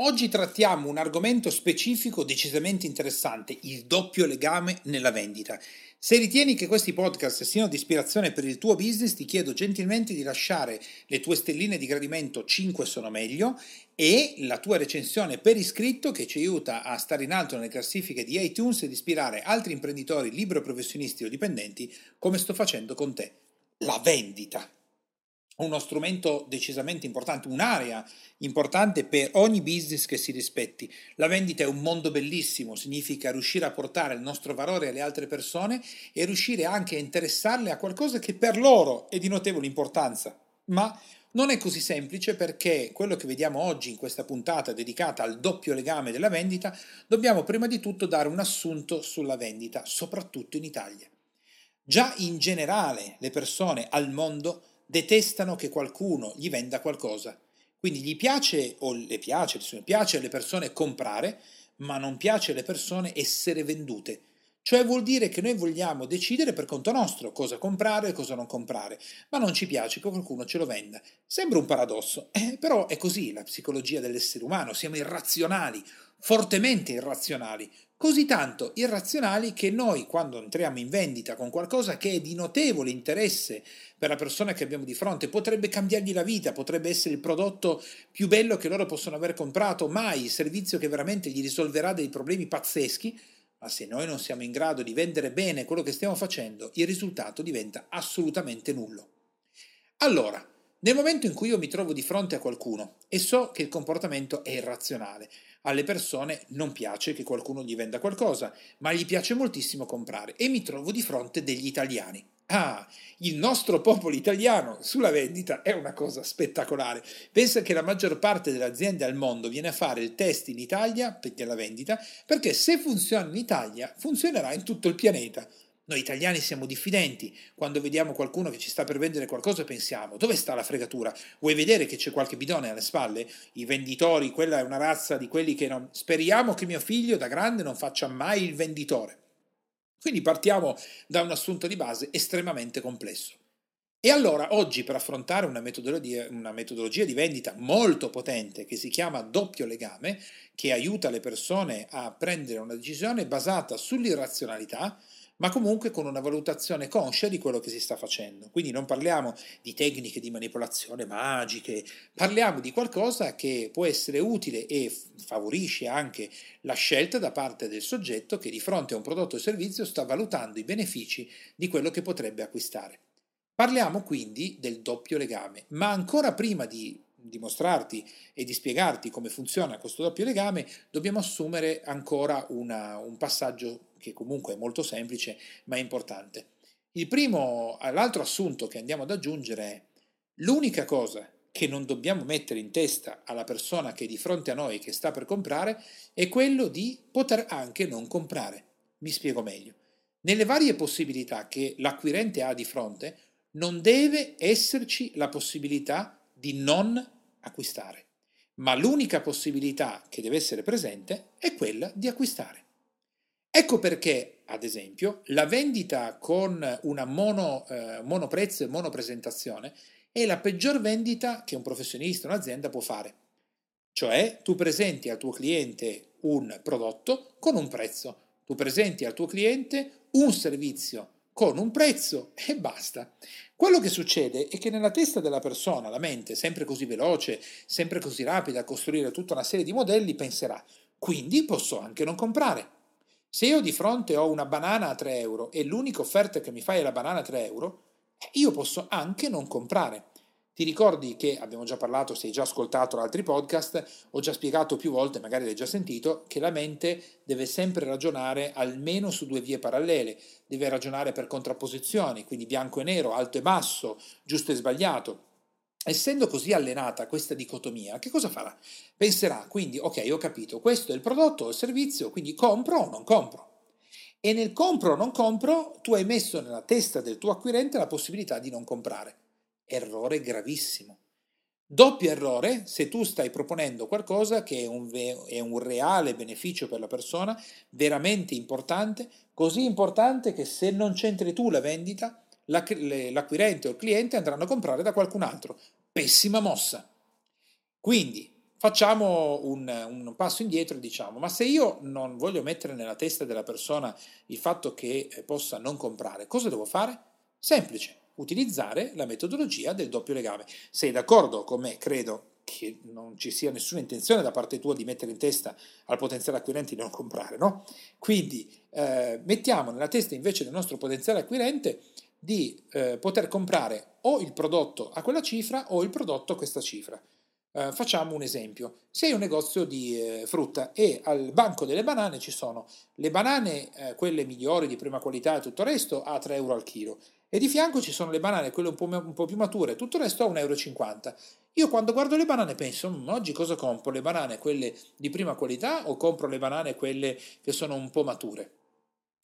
Oggi trattiamo un argomento specifico decisamente interessante, il doppio legame nella vendita. Se ritieni che questi podcast siano di ispirazione per il tuo business, ti chiedo gentilmente di lasciare le tue stelline di gradimento 5 sono meglio e la tua recensione per iscritto che ci aiuta a stare in alto nelle classifiche di iTunes ed ispirare altri imprenditori libero professionisti o dipendenti come sto facendo con te. La vendita uno strumento decisamente importante, un'area importante per ogni business che si rispetti. La vendita è un mondo bellissimo, significa riuscire a portare il nostro valore alle altre persone e riuscire anche a interessarle a qualcosa che per loro è di notevole importanza. Ma non è così semplice perché quello che vediamo oggi in questa puntata dedicata al doppio legame della vendita, dobbiamo prima di tutto dare un assunto sulla vendita, soprattutto in Italia. Già in generale le persone al mondo detestano che qualcuno gli venda qualcosa. Quindi gli piace o le piace, piace alle persone comprare, ma non piace alle persone essere vendute. Cioè vuol dire che noi vogliamo decidere per conto nostro cosa comprare e cosa non comprare, ma non ci piace che qualcuno ce lo venda. Sembra un paradosso, eh, però è così la psicologia dell'essere umano, siamo irrazionali, fortemente irrazionali, così tanto irrazionali che noi quando entriamo in vendita con qualcosa che è di notevole interesse per la persona che abbiamo di fronte, potrebbe cambiargli la vita, potrebbe essere il prodotto più bello che loro possono aver comprato, mai il servizio che veramente gli risolverà dei problemi pazzeschi, ma se noi non siamo in grado di vendere bene quello che stiamo facendo, il risultato diventa assolutamente nullo. Allora, nel momento in cui io mi trovo di fronte a qualcuno e so che il comportamento è irrazionale, alle persone non piace che qualcuno gli venda qualcosa, ma gli piace moltissimo comprare e mi trovo di fronte degli italiani. Ah, il nostro popolo italiano sulla vendita è una cosa spettacolare. Pensa che la maggior parte delle aziende al mondo viene a fare il test in Italia della vendita perché se funziona in Italia funzionerà in tutto il pianeta. Noi italiani siamo diffidenti, quando vediamo qualcuno che ci sta per vendere qualcosa pensiamo, dove sta la fregatura? Vuoi vedere che c'è qualche bidone alle spalle? I venditori, quella è una razza di quelli che non... Speriamo che mio figlio da grande non faccia mai il venditore. Quindi partiamo da un assunto di base estremamente complesso. E allora oggi per affrontare una metodologia, una metodologia, di vendita molto potente che si chiama doppio legame, che aiuta le persone a prendere una decisione basata sull'irrazionalità, ma comunque con una valutazione conscia di quello che si sta facendo. Quindi non parliamo di tecniche di manipolazione magiche, parliamo di qualcosa che può essere utile e favorisce anche la scelta da parte del soggetto che di fronte a un prodotto o servizio sta valutando i benefici di quello che potrebbe acquistare. Parliamo quindi del doppio legame, ma ancora prima di dimostrarti e di spiegarti come funziona questo doppio legame, dobbiamo assumere ancora una, un passaggio che comunque è molto semplice ma è importante. Il primo, l'altro assunto che andiamo ad aggiungere è l'unica cosa che non dobbiamo mettere in testa alla persona che è di fronte a noi che sta per comprare è quello di poter anche non comprare. Mi spiego meglio. Nelle varie possibilità che l'acquirente ha di fronte non deve esserci la possibilità di non acquistare, ma l'unica possibilità che deve essere presente è quella di acquistare. Ecco perché, ad esempio, la vendita con una mono, eh, monoprezzo e monopresentazione è la peggior vendita che un professionista, un'azienda può fare. Cioè, tu presenti al tuo cliente un prodotto con un prezzo, tu presenti al tuo cliente un servizio con un prezzo e basta. Quello che succede è che nella testa della persona, la mente, sempre così veloce, sempre così rapida a costruire tutta una serie di modelli, penserà, quindi posso anche non comprare. Se io di fronte ho una banana a 3 euro e l'unica offerta che mi fai è la banana a 3 euro, io posso anche non comprare. Ti ricordi che abbiamo già parlato, se hai già ascoltato altri podcast, ho già spiegato più volte, magari l'hai già sentito, che la mente deve sempre ragionare almeno su due vie parallele, deve ragionare per contrapposizioni, quindi bianco e nero, alto e basso, giusto e sbagliato. Essendo così allenata questa dicotomia, che cosa farà? Penserà quindi, ok, ho capito, questo è il prodotto o il servizio, quindi compro o non compro. E nel compro o non compro, tu hai messo nella testa del tuo acquirente la possibilità di non comprare. Errore gravissimo. Doppio errore se tu stai proponendo qualcosa che è un, è un, reale beneficio per la persona, veramente importante, così importante che se non c'entri tu la vendita, l'acquirente o il cliente andranno a comprare da qualcun altro. Pessima mossa. Quindi facciamo un, un, passo indietro e diciamo, ma se io non voglio mettere nella testa della persona il fatto che eh, possa non comprare, cosa devo fare? Semplice, utilizzare la metodologia del doppio legame. Sei d'accordo con me? Credo che non ci sia nessuna intenzione da parte tua di mettere in testa al potenziale acquirente di non comprare, no? Quindi eh, mettiamo nella testa invece del nostro potenziale acquirente di eh, poter comprare o il prodotto a quella cifra o il prodotto a questa cifra. Eh, facciamo un esempio. Sei un negozio di eh, frutta e al banco delle banane ci sono le banane, eh, quelle migliori, di prima qualità e tutto il resto, a 3 euro al chilo. E di fianco ci sono le banane, quelle un po', un po più mature, tutto il resto a 1,50 euro. Io quando guardo le banane penso, mm, oggi cosa compro? Le banane quelle di prima qualità o compro le banane quelle che sono un po' mature?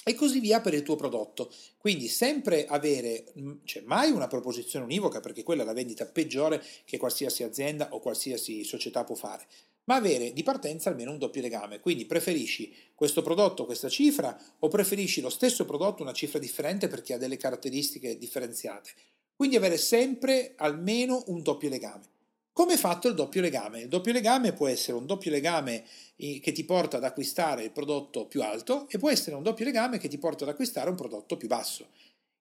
E così via per il tuo prodotto. Quindi sempre avere, cioè mai una proposizione univoca, perché quella è la vendita peggiore che qualsiasi azienda o qualsiasi società può fare, ma avere di partenza almeno un doppio legame. Quindi preferisci questo prodotto, questa cifra, o preferisci lo stesso prodotto, una cifra differente perché ha delle caratteristiche differenziate. Quindi avere sempre almeno un doppio legame. Come è fatto il doppio legame? Il doppio legame può essere un doppio legame che ti porta ad acquistare il prodotto più alto e può essere un doppio legame che ti porta ad acquistare un prodotto più basso.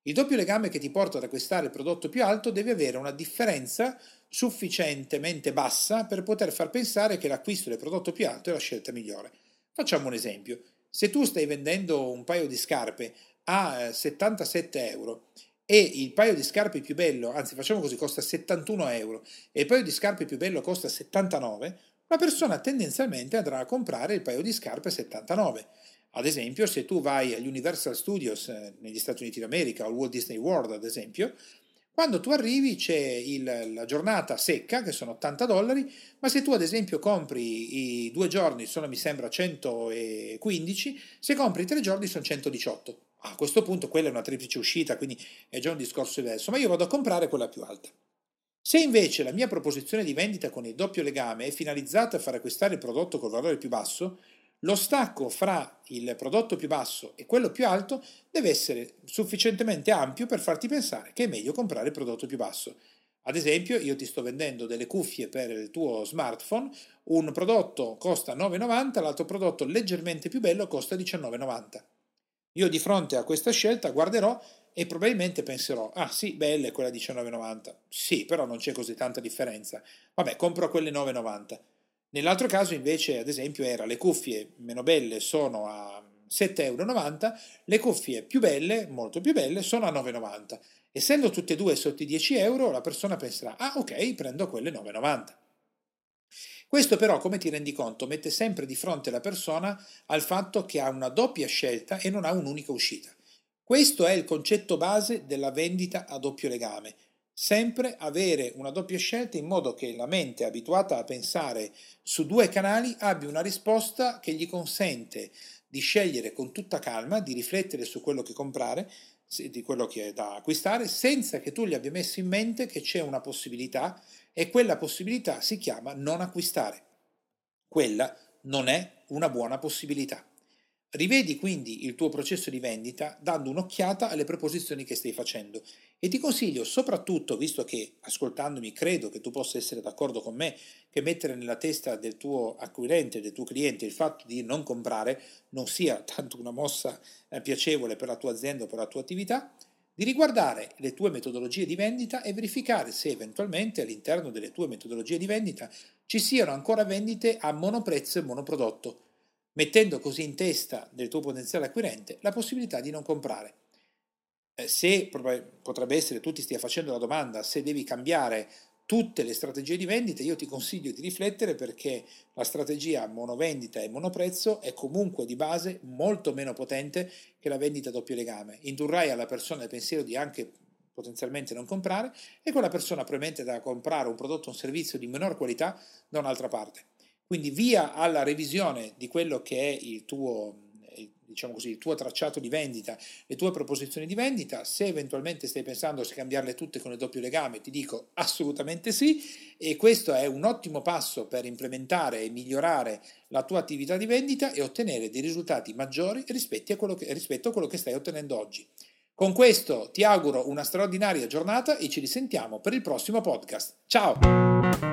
Il doppio legame che ti porta ad acquistare il prodotto più alto deve avere una differenza sufficientemente bassa per poter far pensare che l'acquisto del prodotto più alto è la scelta migliore. Facciamo un esempio. Se tu stai vendendo un paio di scarpe a 77 eh, euro e il paio di scarpe più bello, anzi facciamo così, costa 71 euro e il paio di scarpe più bello costa 79, la persona tendenzialmente andrà a comprare il paio di scarpe 79. Ad esempio, se tu vai agli Universal Studios eh, negli Stati Uniti d'America o al Walt Disney World, ad esempio, quando tu arrivi c'è il, la giornata secca, che sono 80 dollari, ma se tu ad esempio compri i due giorni sono mi sembra 115, se compri i tre giorni sono 118. A questo punto quella è una triplice uscita, quindi è già un discorso diverso, ma io vado a comprare quella più alta. Se invece la mia proposizione di vendita con il doppio legame è finalizzata a far acquistare il prodotto col valore più basso, lo stacco fra il prodotto più basso e quello più alto deve essere sufficientemente ampio per farti pensare che è meglio comprare il prodotto più basso. Ad esempio, io ti sto vendendo delle cuffie per il tuo smartphone, un prodotto costa 9,90, l'altro prodotto leggermente più bello costa 19,90. Io di fronte a questa scelta guarderò e probabilmente penserò, ah sì, bella è quella 19,90. Sì, però non c'è così tanta differenza. Vabbè, compro quelle 9,90. Nell'altro caso invece, ad esempio, era le cuffie meno belle sono a 7,90 euro, le cuffie più belle, molto più belle, sono a 9,90. Essendo tutte e due sotto i 10 euro, la persona penserà, ah ok, prendo quelle 9,90. Questo però, come ti rendi conto, mette sempre di fronte la persona al fatto che ha una doppia scelta e non ha un'unica uscita. Questo è il concetto base della vendita a doppio legame. Sempre avere una doppia scelta in modo che la mente abituata a pensare su due canali abbia una risposta che gli consente di scegliere con tutta calma, di riflettere su quello che comprare, di quello che è da acquistare, senza che tu gli abbia messo in mente che c'è una possibilità e quella possibilità si chiama non acquistare. Quella non è una buona possibilità. Rivedi quindi il tuo processo di vendita dando un'occhiata alle proposizioni che stai facendo e ti consiglio soprattutto, visto che ascoltandomi credo che tu possa essere d'accordo con me, che mettere nella testa del tuo acquirente, del tuo cliente il fatto di non comprare non sia tanto una mossa eh, piacevole per la tua azienda o per la tua attività, di riguardare le tue metodologie di vendita e verificare se eventualmente all'interno delle tue metodologie di vendita ci siano ancora vendite a monoprezzo e monoprodotto, mettendo così in testa del tuo potenziale acquirente la possibilità di non comprare. Eh, se potrebbe essere tu ti stia facendo la domanda se devi cambiare tutte le strategie di vendita, io ti consiglio di riflettere perché la strategia monovendita e monoprezzo è comunque di base molto meno potente che la vendita a doppio legame. Indurrai alla persona il pensiero di anche potenzialmente non comprare e quella persona probabilmente da comprare un prodotto o un servizio di minor qualità da un'altra parte. Quindi via alla revisione di quello che è il tuo diciamo così, il tuo tracciato di vendita, le tue proposizioni di vendita. Se eventualmente stai pensando se cambiarle tutte con il doppio legame, ti dico assolutamente sì e questo è un ottimo passo per implementare e migliorare la tua attività di vendita e ottenere dei risultati maggiori rispetto a quello che, rispetto a quello che stai ottenendo oggi. Con questo ti auguro una straordinaria giornata e ci risentiamo per il prossimo podcast. Ciao!